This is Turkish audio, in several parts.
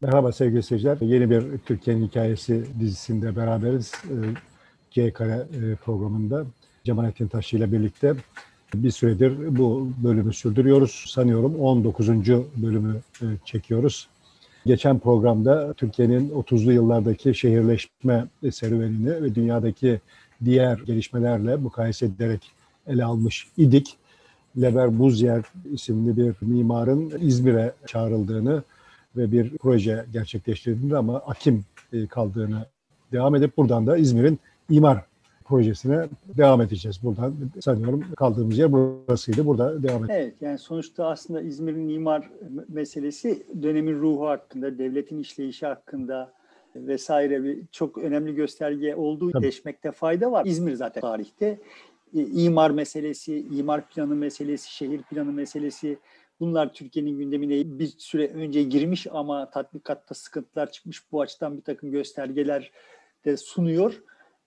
Merhaba sevgili seyirciler. Yeni bir Türkiye'nin Hikayesi dizisinde beraberiz. Ee, G Kare e, programında Cemalettin Taşçı ile birlikte bir süredir bu bölümü sürdürüyoruz. Sanıyorum 19. bölümü e, çekiyoruz. Geçen programda Türkiye'nin 30'lu yıllardaki şehirleşme serüvenini ve dünyadaki diğer gelişmelerle mukayese ederek ele almış idik. Lever Buzyer isimli bir mimarın İzmir'e çağrıldığını ve bir proje gerçekleştirdiğini ama Akim e, kaldığını devam edip buradan da İzmir'in imar projesine devam edeceğiz. Buradan sanıyorum kaldığımız yer burasıydı. Burada devam edeceğiz. Evet yani sonuçta aslında İzmir'in imar meselesi dönemin ruhu hakkında, devletin işleyişi hakkında vesaire bir çok önemli gösterge olduğu Tabii. deşmekte fayda var. İzmir zaten tarihte imar meselesi, imar planı meselesi, şehir planı meselesi bunlar Türkiye'nin gündemine bir süre önce girmiş ama tatbikatta sıkıntılar çıkmış. Bu açıdan bir takım göstergeler de sunuyor.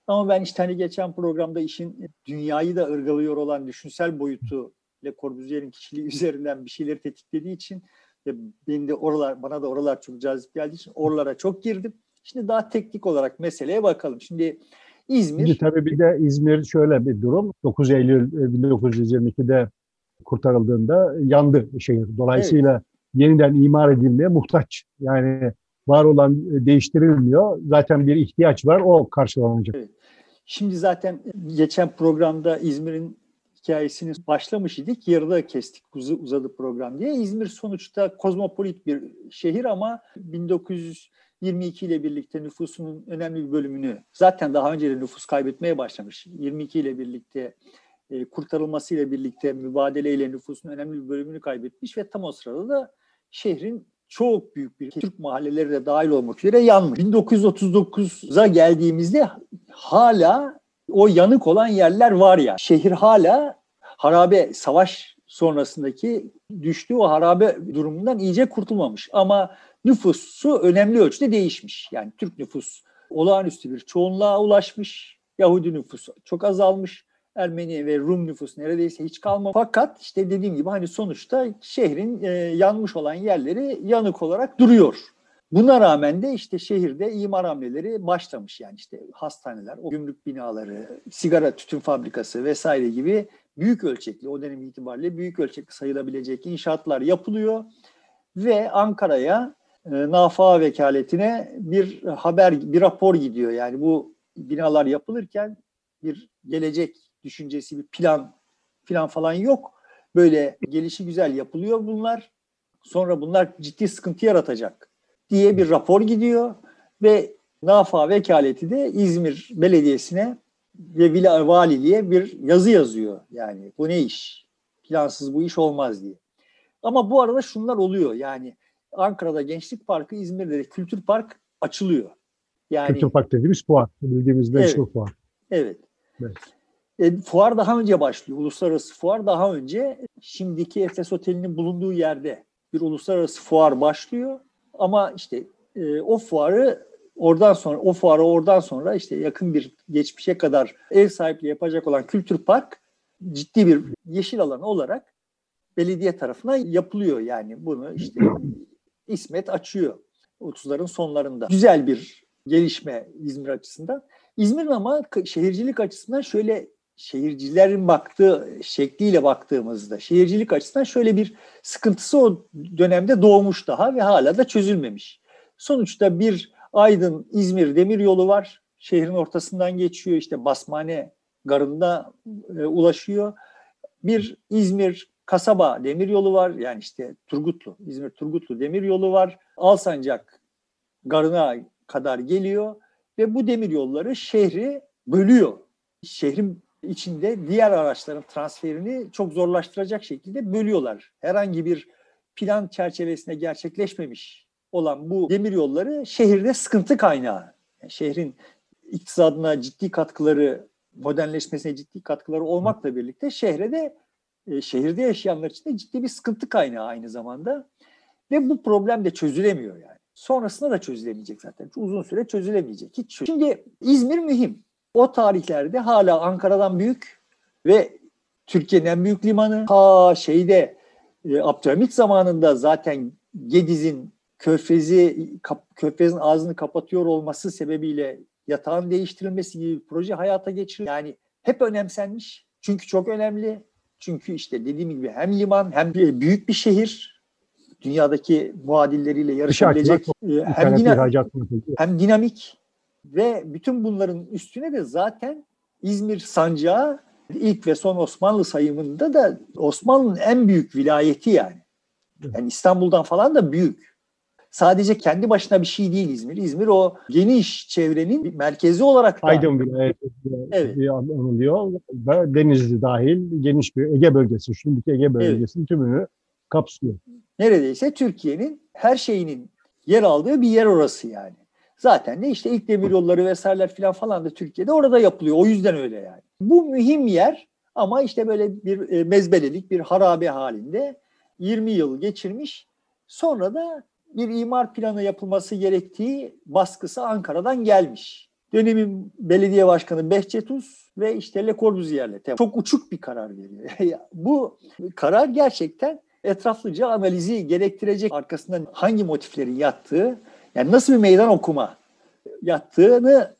Ama ben işte hani geçen programda işin dünyayı da ırgalıyor olan düşünsel boyutu Le Corbusier'in kişiliği üzerinden bir şeyleri tetiklediği için ve benim de oralar bana da oralar çok cazip geldiği için oralara çok girdim. Şimdi daha teknik olarak meseleye bakalım. Şimdi İzmir. Şimdi tabii bir de İzmir şöyle bir durum. 9 Eylül 1922'de e, kurtarıldığında yandı şehir. Dolayısıyla evet. yeniden imar edilmeye muhtaç. Yani var olan e, değiştirilmiyor. Zaten bir ihtiyaç var. O karşılanacak. Evet. Şimdi zaten geçen programda İzmir'in hikayesini başlamış idik. Yarıda kestik uzadı program diye. İzmir sonuçta kozmopolit bir şehir ama 1922 ile birlikte nüfusunun önemli bir bölümünü zaten daha önce de nüfus kaybetmeye başlamış. 22 ile birlikte e, kurtarılmasıyla birlikte mübadeleyle nüfusun önemli bir bölümünü kaybetmiş ve tam o sırada da şehrin çok büyük bir Türk mahalleleri de dahil olmak üzere yanmış. 1939'a geldiğimizde hala o yanık olan yerler var ya. Şehir hala harabe savaş sonrasındaki düştüğü o harabe durumundan iyice kurtulmamış. Ama nüfusu önemli ölçüde değişmiş. Yani Türk nüfus olağanüstü bir çoğunluğa ulaşmış. Yahudi nüfusu çok azalmış. Ermeni ve Rum nüfus neredeyse hiç kalmamış. Fakat işte dediğim gibi hani sonuçta şehrin e, yanmış olan yerleri yanık olarak duruyor. Buna rağmen de işte şehirde imar hamleleri başlamış yani işte hastaneler, o gümrük binaları, sigara tütün fabrikası vesaire gibi büyük ölçekli o dönem itibariyle büyük ölçekli sayılabilecek inşaatlar yapılıyor ve Ankara'ya e, Nafa vekaletine bir haber, bir rapor gidiyor. Yani bu binalar yapılırken bir gelecek düşüncesi, bir plan plan falan yok. Böyle gelişi güzel yapılıyor bunlar. Sonra bunlar ciddi sıkıntı yaratacak diye bir rapor gidiyor ve NAFA vekaleti de İzmir Belediyesi'ne ve Vila Valiliğe bir yazı yazıyor. Yani bu ne iş? Plansız bu iş olmaz diye. Ama bu arada şunlar oluyor. Yani Ankara'da Gençlik Parkı, İzmir'de de Kültür Park açılıyor. Yani Kültür Park dediğimiz fuar. Bildiğimiz meşhur evet, fuar. Evet. evet. E, fuar daha önce başlıyor. Uluslararası fuar daha önce. Şimdiki Efes Oteli'nin bulunduğu yerde bir uluslararası fuar başlıyor. Ama işte e, o fuarı oradan sonra o fuarı oradan sonra işte yakın bir geçmişe kadar ev sahipliği yapacak olan Kültür Park ciddi bir yeşil alan olarak belediye tarafından yapılıyor yani bunu işte İsmet açıyor 30'ların sonlarında. Güzel bir gelişme İzmir açısından. İzmir'in ama şehircilik açısından şöyle şehircilerin baktığı şekliyle baktığımızda şehircilik açısından şöyle bir sıkıntısı o dönemde doğmuş daha ve hala da çözülmemiş. Sonuçta bir Aydın İzmir demir yolu var. Şehrin ortasından geçiyor işte Basmane garında e, ulaşıyor. Bir İzmir kasaba demir yolu var. Yani işte Turgutlu, İzmir Turgutlu demir yolu var. Alsancak garına kadar geliyor ve bu demir yolları şehri bölüyor. Şehrin içinde diğer araçların transferini çok zorlaştıracak şekilde bölüyorlar. Herhangi bir plan çerçevesinde gerçekleşmemiş olan bu demir yolları şehirde sıkıntı kaynağı. Yani şehrin iktisadına ciddi katkıları, modernleşmesine ciddi katkıları olmakla birlikte şehre de e, şehirde yaşayanlar için de ciddi bir sıkıntı kaynağı aynı zamanda. Ve bu problem de çözülemiyor yani. Sonrasında da çözülemeyecek zaten. Uzun süre çözülemeyecek. Hiç. Şimdi İzmir mühim. O tarihlerde hala Ankara'dan büyük ve Türkiye'nin en büyük limanı. Ha şeyde e, Abdülhamit zamanında zaten Gediz'in Körfez'i kap, Körfez'in ağzını kapatıyor olması sebebiyle yatağın değiştirilmesi gibi bir proje hayata geçirildi. Yani hep önemsenmiş. Çünkü çok önemli. Çünkü işte dediğim gibi hem liman hem bir, büyük bir şehir. Dünyadaki muadilleriyle yarışabilecek. e, Hem, dina- hem dinamik ve bütün bunların üstüne de zaten İzmir sancağı ilk ve son Osmanlı sayımında da Osmanlı'nın en büyük vilayeti yani. Yani İstanbul'dan falan da büyük. Sadece kendi başına bir şey değil İzmir. İzmir o geniş çevrenin bir merkezi olarak da Aydın vilayeti Evet. anılıyor. Denizli dahil geniş bir Ege bölgesi, şimdiki Ege bölgesinin tümünü kapsıyor. neredeyse Türkiye'nin her şeyinin yer aldığı bir yer orası yani. Zaten de işte ilk demir yolları vesaireler falan falan da Türkiye'de orada yapılıyor. O yüzden öyle yani. Bu mühim yer ama işte böyle bir e, mezbelelik, bir harabe halinde 20 yıl geçirmiş. Sonra da bir imar planı yapılması gerektiği baskısı Ankara'dan gelmiş. Dönemin belediye başkanı Behçet Uz ve işte Le Corbusier'le çok uçuk bir karar veriyor. Bu karar gerçekten etraflıca analizi gerektirecek arkasında hangi motiflerin yattığı, yani nasıl bir meydan okuma yattığını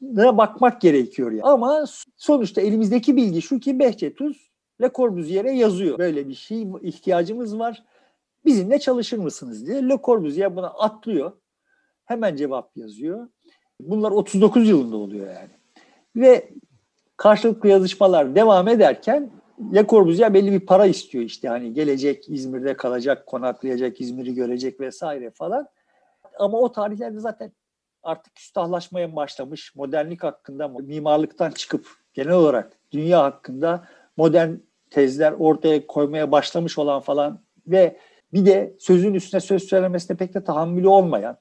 bakmak gerekiyor. Yani. Ama sonuçta elimizdeki bilgi şu ki Behçet Uz Le Corbusier'e yazıyor. Böyle bir şey ihtiyacımız var. Bizimle çalışır mısınız diye. Le Corbusier buna atlıyor. Hemen cevap yazıyor. Bunlar 39 yılında oluyor yani. Ve karşılıklı yazışmalar devam ederken Le Corbusier belli bir para istiyor işte hani gelecek İzmir'de kalacak, konaklayacak, İzmir'i görecek vesaire falan. Ama o tarihlerde zaten artık küstahlaşmaya başlamış. Modernlik hakkında, mimarlıktan çıkıp genel olarak dünya hakkında modern tezler ortaya koymaya başlamış olan falan ve bir de sözün üstüne söz söylemesine pek de tahammülü olmayan,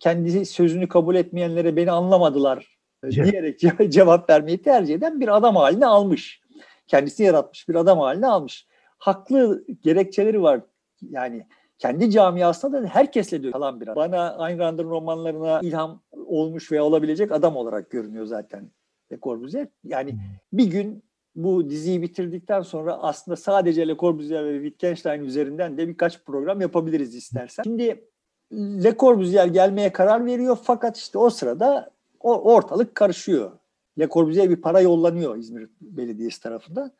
kendisi sözünü kabul etmeyenlere beni anlamadılar diyerek cevap vermeyi tercih eden bir adam haline almış. Kendisini yaratmış bir adam haline almış. Haklı gerekçeleri var. Yani kendi camiasında da herkesle diyor kalan bir adam. Bana Ayn Rand'ın romanlarına ilham olmuş veya olabilecek adam olarak görünüyor zaten Le Corbusier. Yani bir gün bu diziyi bitirdikten sonra aslında sadece Le Corbusier ve Wittgenstein üzerinden de birkaç program yapabiliriz istersen. Şimdi Le Corbusier gelmeye karar veriyor fakat işte o sırada o ortalık karışıyor. Le Corbusier'e bir para yollanıyor İzmir Belediyesi tarafından.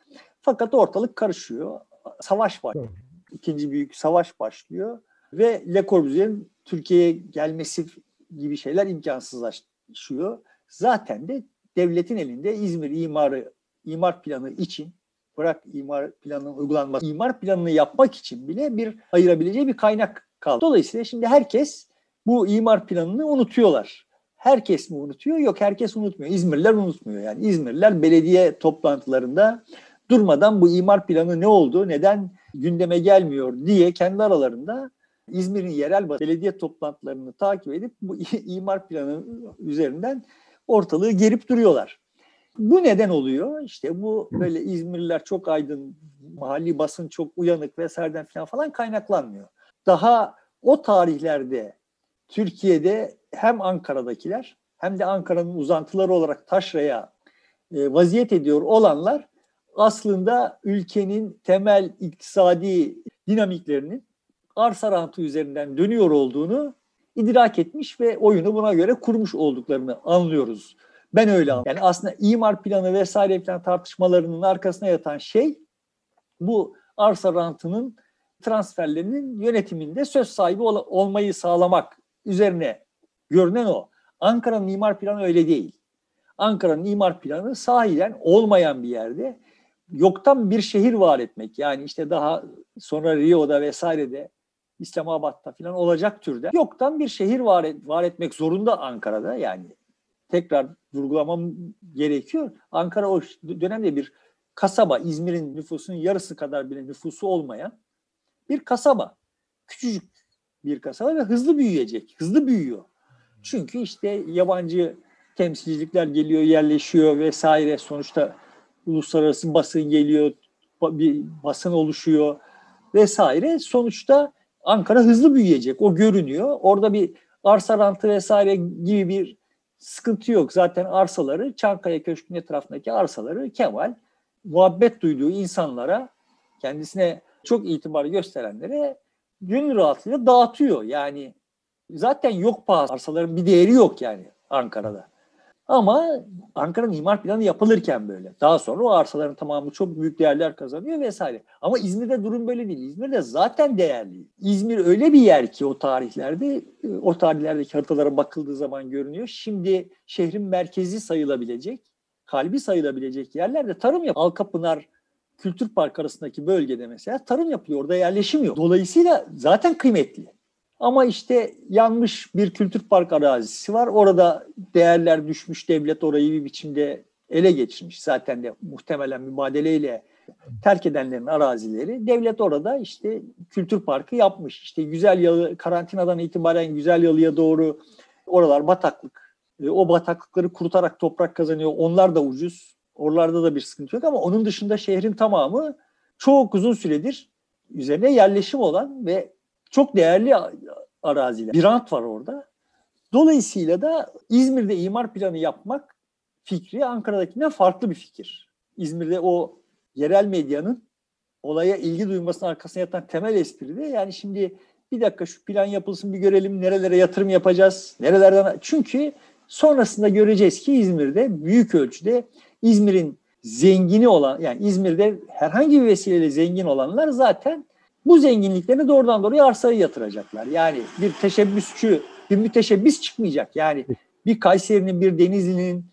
Fakat ortalık karışıyor. Savaş var. İkinci büyük savaş başlıyor ve Le Corbusier'in Türkiye'ye gelmesi gibi şeyler imkansızlaşıyor. Zaten de devletin elinde İzmir imarı imar planı için bırak imar planının uygulanması, imar planını yapmak için bile bir ayırabileceği bir kaynak kaldı. Dolayısıyla şimdi herkes bu imar planını unutuyorlar. Herkes mi unutuyor? Yok herkes unutmuyor. İzmirliler unutmuyor. Yani İzmirliler belediye toplantılarında durmadan bu imar planı ne oldu, neden gündeme gelmiyor diye kendi aralarında İzmir'in yerel belediye toplantılarını takip edip bu imar planı üzerinden ortalığı gerip duruyorlar. Bu neden oluyor? İşte bu böyle İzmirliler çok aydın, mahalli basın çok uyanık vesaireden falan falan kaynaklanmıyor. Daha o tarihlerde Türkiye'de hem Ankara'dakiler hem de Ankara'nın uzantıları olarak taşraya e, vaziyet ediyor olanlar aslında ülkenin temel iktisadi dinamiklerinin arsa rantı üzerinden dönüyor olduğunu idrak etmiş ve oyunu buna göre kurmuş olduklarını anlıyoruz. Ben öyle anlıyorum. Yani aslında imar planı vesaire falan tartışmalarının arkasına yatan şey bu arsa rantının transferlerinin yönetiminde söz sahibi ol- olmayı sağlamak üzerine görünen o. Ankara'nın imar planı öyle değil. Ankara'nın imar planı sahiden olmayan bir yerde yoktan bir şehir var etmek. Yani işte daha sonra Rio'da vesairede İslamabad'da falan olacak türde yoktan bir şehir var, et, var etmek zorunda Ankara'da yani tekrar vurgulamam gerekiyor. Ankara o dönemde bir kasaba, İzmir'in nüfusunun yarısı kadar bile nüfusu olmayan bir kasaba. Küçücük bir kasaba ve hızlı büyüyecek, hızlı büyüyor. Çünkü işte yabancı temsilcilikler geliyor, yerleşiyor vesaire. Sonuçta uluslararası basın geliyor, bir basın oluşuyor vesaire. Sonuçta Ankara hızlı büyüyecek. O görünüyor. Orada bir arsa rantı vesaire gibi bir sıkıntı yok. Zaten arsaları Çankaya Köşkü'nün etrafındaki arsaları Kemal muhabbet duyduğu insanlara kendisine çok itibar gösterenlere gönül rahatlığıyla dağıtıyor. Yani zaten yok pahası. Arsaların bir değeri yok yani Ankara'da. Ama Ankara'nın imar planı yapılırken böyle. Daha sonra o arsaların tamamı çok büyük değerler kazanıyor vesaire. Ama İzmir'de durum böyle değil. İzmir'de zaten değerli. İzmir öyle bir yer ki o tarihlerde, o tarihlerdeki haritalara bakıldığı zaman görünüyor. Şimdi şehrin merkezi sayılabilecek, kalbi sayılabilecek yerlerde tarım yap. Alkapınar Kültür Park arasındaki bölgede mesela tarım yapılıyor. Orada yerleşim yok. Dolayısıyla zaten kıymetli. Ama işte yanmış bir kültür park arazisi var. Orada değerler düşmüş. Devlet orayı bir biçimde ele geçirmiş. Zaten de muhtemelen mübadeleyle terk edenlerin arazileri. Devlet orada işte kültür parkı yapmış. İşte Güzel Yalı karantinadan itibaren Güzel Yalı'ya doğru oralar bataklık. E, o bataklıkları kurutarak toprak kazanıyor. Onlar da ucuz. Oralarda da bir sıkıntı yok ama onun dışında şehrin tamamı çok uzun süredir üzerine yerleşim olan ve çok değerli araziler. Bir rant var orada. Dolayısıyla da İzmir'de imar planı yapmak fikri Ankara'dakinden farklı bir fikir. İzmir'de o yerel medyanın olaya ilgi duymasının arkasına yatan temel espri de yani şimdi bir dakika şu plan yapılsın bir görelim nerelere yatırım yapacağız, nerelerden çünkü sonrasında göreceğiz ki İzmir'de büyük ölçüde İzmir'in zengini olan yani İzmir'de herhangi bir vesileyle zengin olanlar zaten bu zenginliklerini doğrudan doğruya arsaya yatıracaklar. Yani bir teşebbüsçü, bir müteşebbis çıkmayacak. Yani bir Kayseri'nin, bir Denizli'nin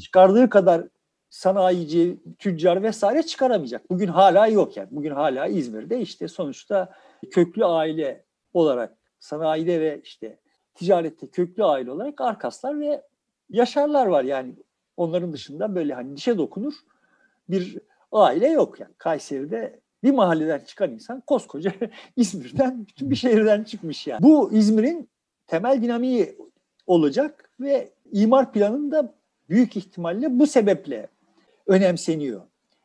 çıkardığı kadar sanayici, tüccar vesaire çıkaramayacak. Bugün hala yok yani. Bugün hala İzmir'de işte sonuçta köklü aile olarak sanayide ve işte ticarette köklü aile olarak Arkaslar ve Yaşarlar var yani. Onların dışında böyle hani dişe dokunur bir aile yok yani. Kayseri'de bir mahalleden çıkan insan koskoca İzmir'den, bütün bir şehirden çıkmış yani. Bu İzmir'in temel dinamiği olacak ve imar planında büyük ihtimalle bu sebeple önemseniyor.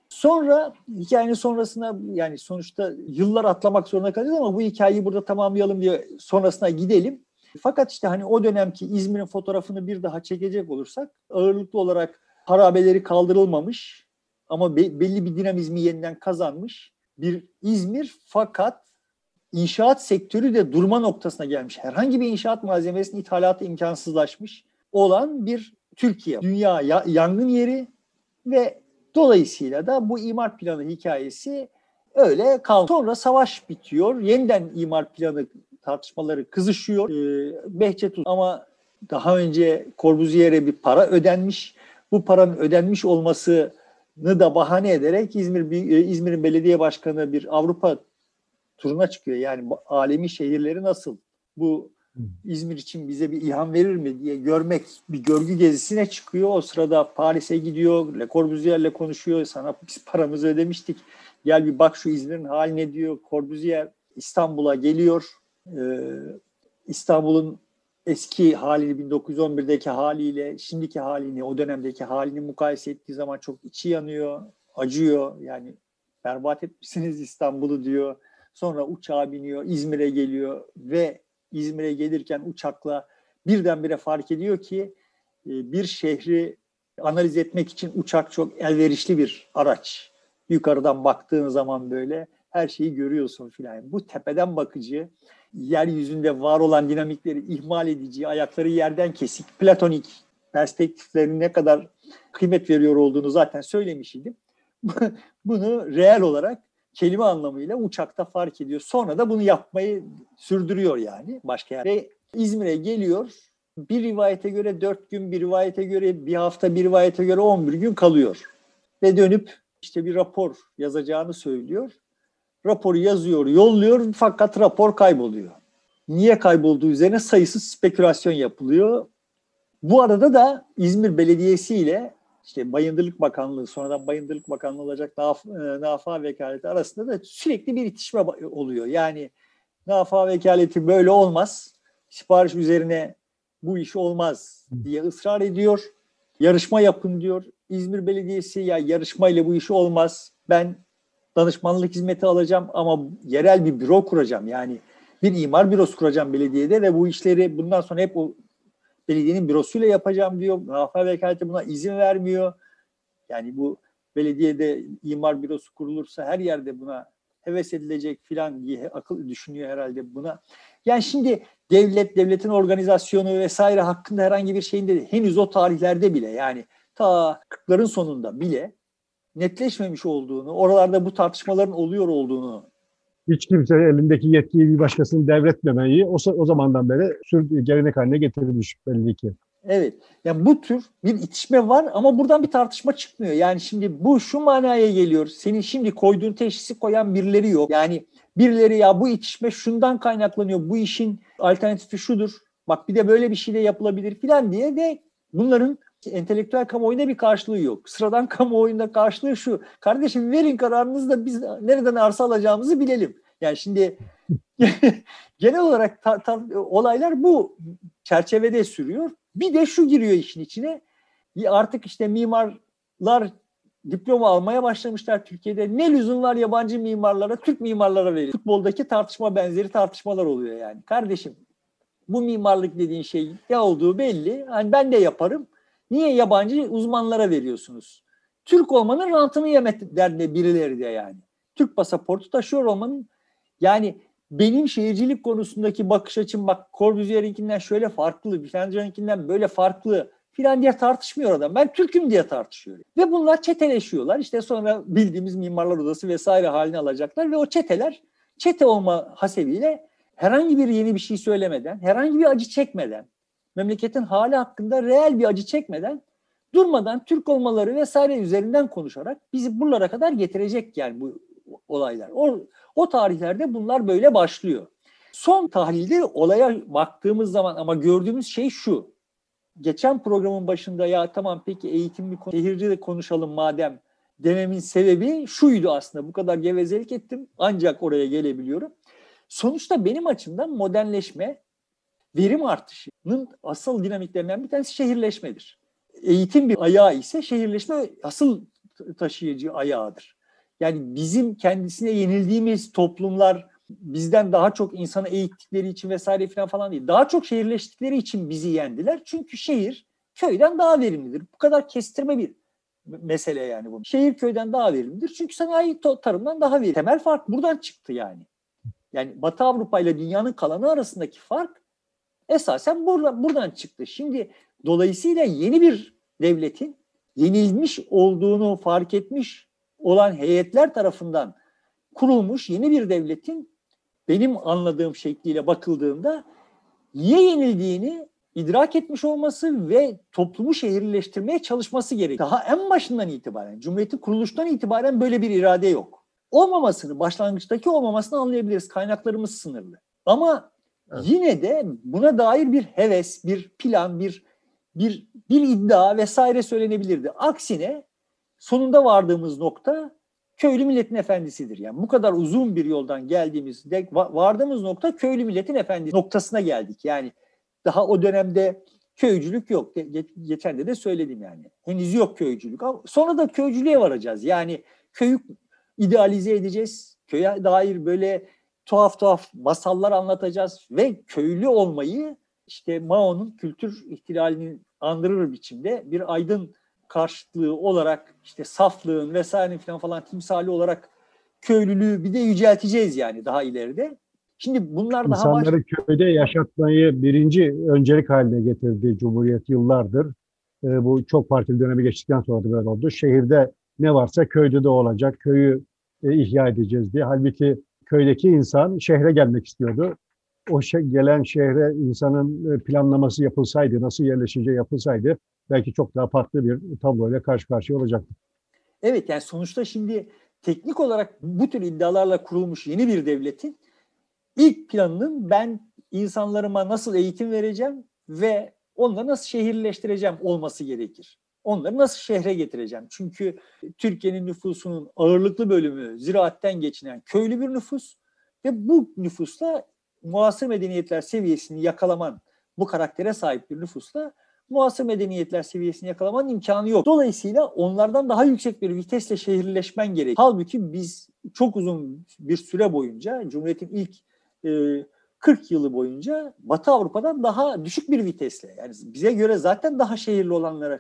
Sonra hikayenin sonrasına yani sonuçta yıllar atlamak zorunda kalacağız ama bu hikayeyi burada tamamlayalım diye sonrasına gidelim. Fakat işte hani o dönemki İzmir'in fotoğrafını bir daha çekecek olursak ağırlıklı olarak harabeleri kaldırılmamış ama belli bir dinamizmi yeniden kazanmış bir İzmir fakat inşaat sektörü de durma noktasına gelmiş. Herhangi bir inşaat malzemesinin ithalatı imkansızlaşmış olan bir Türkiye. Dünya ya, yangın yeri ve dolayısıyla da bu imar planı hikayesi öyle kaldı. Sonra savaş bitiyor. Yeniden imar planı tartışmaları kızışıyor. Ee, Behçet ama daha önce Corbusier'e bir para ödenmiş. Bu paranın ödenmiş olması da bahane ederek İzmir e, İzmir'in belediye başkanı bir Avrupa turuna çıkıyor. Yani alemi şehirleri nasıl bu İzmir için bize bir ilham verir mi diye görmek bir görgü gezisine çıkıyor. O sırada Paris'e gidiyor. Le Corbusier'le konuşuyor. Sana biz paramızı ödemiştik. Gel bir bak şu İzmir'in haline diyor. Corbusier İstanbul'a geliyor. Ee, İstanbul'un eski halini 1911'deki haliyle şimdiki halini o dönemdeki halini mukayese ettiği zaman çok içi yanıyor, acıyor. Yani berbat etmişsiniz İstanbul'u diyor. Sonra uçağa biniyor, İzmir'e geliyor ve İzmir'e gelirken uçakla birdenbire fark ediyor ki e, bir şehri analiz etmek için uçak çok elverişli bir araç. Yukarıdan baktığın zaman böyle her şeyi görüyorsun filan. Bu tepeden bakıcı yeryüzünde var olan dinamikleri ihmal edici, ayakları yerden kesik, platonik perspektiflerin ne kadar kıymet veriyor olduğunu zaten söylemiş idim. bunu reel olarak kelime anlamıyla uçakta fark ediyor. Sonra da bunu yapmayı sürdürüyor yani başka yer. Ve İzmir'e geliyor. Bir rivayete göre dört gün, bir rivayete göre bir hafta, bir rivayete göre on bir gün kalıyor. Ve dönüp işte bir rapor yazacağını söylüyor raporu yazıyor, yolluyor fakat rapor kayboluyor. Niye kaybolduğu üzerine sayısız spekülasyon yapılıyor. Bu arada da İzmir Belediyesi ile işte Bayındırlık Bakanlığı, sonradan Bayındırlık Bakanlığı olacak NAFA, e, NAFA vekaleti arasında da sürekli bir itişme oluyor. Yani NAFA vekaleti böyle olmaz, sipariş üzerine bu iş olmaz diye ısrar ediyor. Yarışma yapın diyor. İzmir Belediyesi ya yarışmayla bu iş olmaz. Ben danışmanlık hizmeti alacağım ama yerel bir büro kuracağım. Yani bir imar bürosu kuracağım belediyede ve bu işleri bundan sonra hep o belediyenin bürosuyla yapacağım diyor. Muhafaza vekaleti buna izin vermiyor. Yani bu belediyede imar bürosu kurulursa her yerde buna heves edilecek filan diye akıl düşünüyor herhalde buna. Yani şimdi devlet, devletin organizasyonu vesaire hakkında herhangi bir şeyin de henüz o tarihlerde bile yani ta 40'ların sonunda bile netleşmemiş olduğunu, oralarda bu tartışmaların oluyor olduğunu hiç kimse elindeki yetkiyi bir başkasının devretmemeyi o, o zamandan beri sür, gelenek haline getirilmiş belli ki. Evet. Yani bu tür bir itişme var ama buradan bir tartışma çıkmıyor. Yani şimdi bu şu manaya geliyor. Senin şimdi koyduğun teşhisi koyan birileri yok. Yani birileri ya bu itişme şundan kaynaklanıyor. Bu işin alternatifi şudur. Bak bir de böyle bir şey de yapılabilir filan diye de bunların entelektüel kamuoyunda bir karşılığı yok. Sıradan kamuoyunda karşılığı şu. Kardeşim verin kararınızı da biz nereden arsa alacağımızı bilelim. Yani şimdi genel olarak tar- tar- olaylar bu çerçevede sürüyor. Bir de şu giriyor işin içine. Artık işte mimarlar diploma almaya başlamışlar Türkiye'de. Ne lüzum var yabancı mimarlara, Türk mimarlara veriyor. Futboldaki tartışma benzeri tartışmalar oluyor yani. Kardeşim bu mimarlık dediğin şey ne olduğu belli. Hani ben de yaparım. Niye yabancı uzmanlara veriyorsunuz? Türk olmanın rantını yemek derdinde birileri de yani. Türk pasaportu taşıyor olmanın yani benim şehircilik konusundaki bakış açım bak Corbusier'inkinden şöyle farklı, filancanınkinden böyle farklı filan diye tartışmıyor adam. Ben Türk'üm diye tartışıyor. Ve bunlar çeteleşiyorlar. İşte sonra bildiğimiz mimarlar odası vesaire haline alacaklar ve o çeteler çete olma hasebiyle herhangi bir yeni bir şey söylemeden, herhangi bir acı çekmeden, memleketin hali hakkında reel bir acı çekmeden durmadan Türk olmaları vesaire üzerinden konuşarak bizi buralara kadar getirecek yani bu olaylar. O, o tarihlerde bunlar böyle başlıyor. Son tahlilde olaya baktığımız zaman ama gördüğümüz şey şu. Geçen programın başında ya tamam peki eğitimli şehirci de konuşalım madem dememin sebebi şuydu aslında. Bu kadar gevezelik ettim ancak oraya gelebiliyorum. Sonuçta benim açımdan modernleşme verim artışının asıl dinamiklerinden bir tanesi şehirleşmedir. Eğitim bir ayağı ise şehirleşme asıl taşıyıcı ayağıdır. Yani bizim kendisine yenildiğimiz toplumlar bizden daha çok insanı eğittikleri için vesaire falan falan değil. Daha çok şehirleştikleri için bizi yendiler. Çünkü şehir köyden daha verimlidir. Bu kadar kestirme bir mesele yani bu. Şehir köyden daha verimlidir. Çünkü sanayi tarımdan daha verimli. Temel fark buradan çıktı yani. Yani Batı Avrupa ile dünyanın kalanı arasındaki fark esasen buradan, buradan çıktı. Şimdi dolayısıyla yeni bir devletin yenilmiş olduğunu fark etmiş olan heyetler tarafından kurulmuş yeni bir devletin benim anladığım şekliyle bakıldığında niye yenildiğini idrak etmiş olması ve toplumu şehirleştirmeye çalışması gerek. Daha en başından itibaren, Cumhuriyet'in kuruluştan itibaren böyle bir irade yok. Olmamasını, başlangıçtaki olmamasını anlayabiliriz. Kaynaklarımız sınırlı. Ama yine de buna dair bir heves, bir plan, bir bir bir iddia vesaire söylenebilirdi. Aksine sonunda vardığımız nokta köylü milletin efendisidir. Yani bu kadar uzun bir yoldan geldiğimizde vardığımız nokta köylü milletin efendisi noktasına geldik. Yani daha o dönemde köycülük yok. Geçen de de söyledim yani. Henüz yok köycülük. Ama sonra da köycülüğe varacağız. Yani köyü idealize edeceğiz. Köye dair böyle tuhaf tuhaf masallar anlatacağız ve köylü olmayı işte Mao'nun kültür ihtilalini andırır biçimde bir aydın karşıtlığı olarak işte saflığın vesaire falan falan timsali olarak köylülüğü bir de yücelteceğiz yani daha ileride. Şimdi bunlar daha İnsanları köyde yaşatmayı birinci öncelik haline getirdi Cumhuriyet yıllardır. E, bu çok partili dönemi geçtikten sonra da böyle oldu. Şehirde ne varsa köyde de olacak. Köyü e, ihya edeceğiz diye. Halbuki köydeki insan şehre gelmek istiyordu. O şey, gelen şehre insanın e, planlaması yapılsaydı, nasıl yerleşeceği yapılsaydı belki çok daha farklı bir tabloyla karşı karşıya olacaktı. Evet yani sonuçta şimdi teknik olarak bu tür iddialarla kurulmuş yeni bir devletin ilk planının ben insanlarıma nasıl eğitim vereceğim ve onları nasıl şehirleştireceğim olması gerekir. Onları nasıl şehre getireceğim? Çünkü Türkiye'nin nüfusunun ağırlıklı bölümü ziraatten geçinen köylü bir nüfus ve bu nüfusla muasır medeniyetler seviyesini yakalaman, bu karaktere sahip bir nüfusla muasır medeniyetler seviyesini yakalamanın imkanı yok. Dolayısıyla onlardan daha yüksek bir vitesle şehirleşmen gerek. Halbuki biz çok uzun bir süre boyunca Cumhuriyet'in ilk e, 40 yılı boyunca Batı Avrupa'dan daha düşük bir vitesle yani bize göre zaten daha şehirli olanlara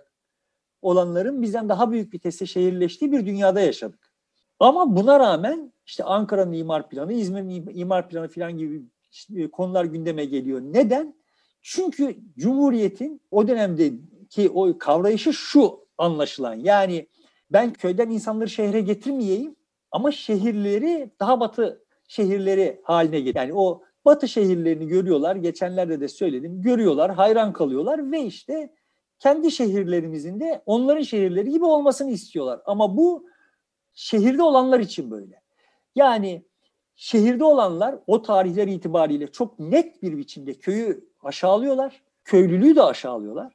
olanların bizden daha büyük vitesle şehirleştiği bir dünyada yaşadık. Ama buna rağmen işte Ankara'nın imar planı, İzmir'in imar planı falan gibi işte konular gündeme geliyor. Neden? Çünkü Cumhuriyet'in o dönemdeki o kavrayışı şu anlaşılan. Yani ben köyden insanları şehre getirmeyeyim ama şehirleri daha batı şehirleri haline getir. Yani o batı şehirlerini görüyorlar. Geçenlerde de söyledim. Görüyorlar, hayran kalıyorlar ve işte kendi şehirlerimizin de onların şehirleri gibi olmasını istiyorlar. Ama bu şehirde olanlar için böyle. Yani şehirde olanlar o tarihler itibariyle çok net bir biçimde köyü aşağılıyorlar. Köylülüğü de aşağılıyorlar.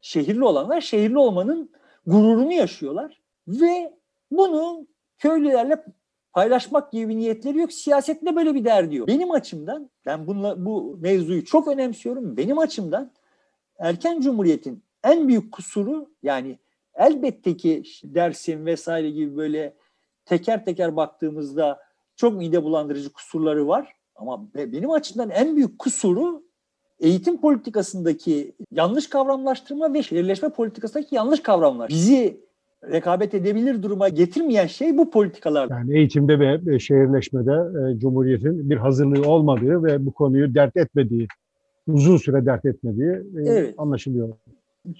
Şehirli olanlar şehirli olmanın gururunu yaşıyorlar ve bunu köylülerle paylaşmak gibi bir niyetleri yok. Siyasetinde böyle bir derdi yok. Benim açımdan ben bunla, bu mevzuyu çok önemsiyorum. Benim açımdan erken cumhuriyetin en büyük kusuru yani elbette ki Dersim vesaire gibi böyle teker teker baktığımızda çok mide bulandırıcı kusurları var. Ama benim açımdan en büyük kusuru eğitim politikasındaki yanlış kavramlaştırma ve şehirleşme politikasındaki yanlış kavramlar. Bizi rekabet edebilir duruma getirmeyen şey bu politikalar. Yani eğitimde ve şehirleşmede e, Cumhuriyet'in bir hazırlığı olmadığı ve bu konuyu dert etmediği, uzun süre dert etmediği e, Evet. anlaşılıyor.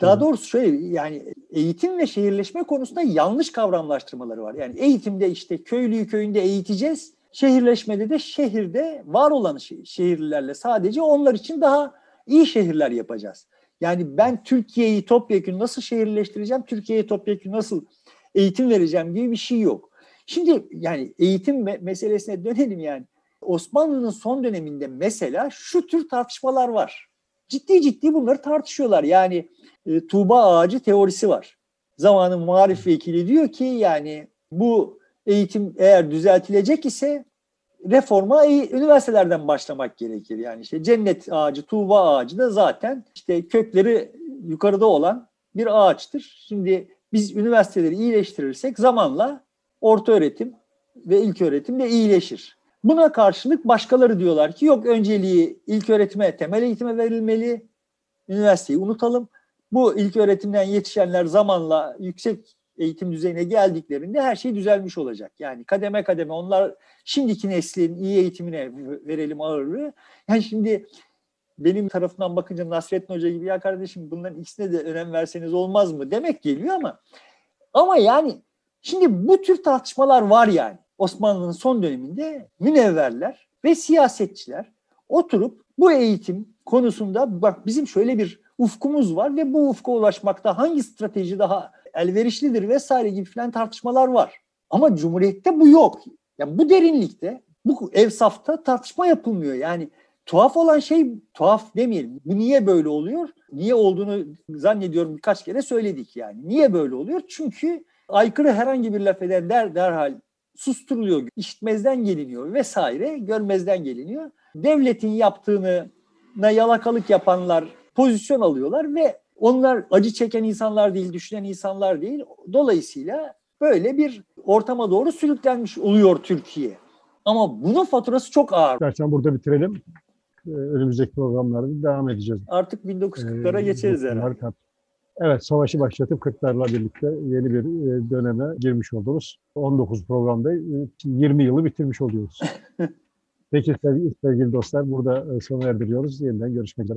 Daha doğrusu şöyle yani eğitim ve şehirleşme konusunda yanlış kavramlaştırmaları var. Yani eğitimde işte köylüyü köyünde eğiteceğiz. Şehirleşmede de şehirde var olan şe- şehirlilerle sadece onlar için daha iyi şehirler yapacağız. Yani ben Türkiye'yi topyekun nasıl şehirleştireceğim, Türkiye'ye topyekun nasıl eğitim vereceğim gibi bir şey yok. Şimdi yani eğitim me- meselesine dönelim yani. Osmanlı'nın son döneminde mesela şu tür tartışmalar var. Ciddi ciddi bunları tartışıyorlar. Yani e, Tuğba ağacı teorisi var. Zamanın muharif vekili diyor ki yani bu eğitim eğer düzeltilecek ise reforma e- üniversitelerden başlamak gerekir. Yani işte cennet ağacı, tuğba ağacı da zaten işte kökleri yukarıda olan bir ağaçtır. Şimdi biz üniversiteleri iyileştirirsek zamanla orta öğretim ve ilk öğretim de iyileşir. Buna karşılık başkaları diyorlar ki yok önceliği ilk öğretime, temel eğitime verilmeli. Üniversiteyi unutalım. Bu ilk öğretimden yetişenler zamanla yüksek eğitim düzeyine geldiklerinde her şey düzelmiş olacak. Yani kademe kademe onlar şimdiki neslin iyi eğitimine verelim ağırlığı. Yani şimdi benim tarafından bakınca Nasrettin Hoca gibi ya kardeşim bunların ikisine de önem verseniz olmaz mı demek geliyor ama ama yani şimdi bu tür tartışmalar var yani. Osmanlı'nın son döneminde münevverler ve siyasetçiler oturup bu eğitim konusunda bak bizim şöyle bir ufkumuz var ve bu ufka ulaşmakta hangi strateji daha elverişlidir vesaire gibi filan tartışmalar var. Ama Cumhuriyet'te bu yok. Yani bu derinlikte, bu evsafta tartışma yapılmıyor. Yani tuhaf olan şey, tuhaf demeyelim. Bu niye böyle oluyor? Niye olduğunu zannediyorum birkaç kere söyledik yani. Niye böyle oluyor? Çünkü aykırı herhangi bir laf eden der, derhal susturuluyor, işitmezden geliniyor vesaire, görmezden geliniyor. Devletin yaptığını na yalakalık yapanlar pozisyon alıyorlar ve onlar acı çeken insanlar değil, düşünen insanlar değil. Dolayısıyla böyle bir ortama doğru sürüklenmiş oluyor Türkiye. Ama bunun faturası çok ağır. Dersen burada bitirelim. Ee, Önümüzdeki programlarda devam edeceğiz. Artık 1940'lara Ee, geçeriz herhalde. Evet, savaşı başlatıp Kırklarla birlikte yeni bir e, döneme girmiş oluruz. 19 programda e, 20 yılı bitirmiş oluyoruz. Peki sevgili, sevgili dostlar burada e, sona erdiriyoruz. Yeniden görüşmek üzere.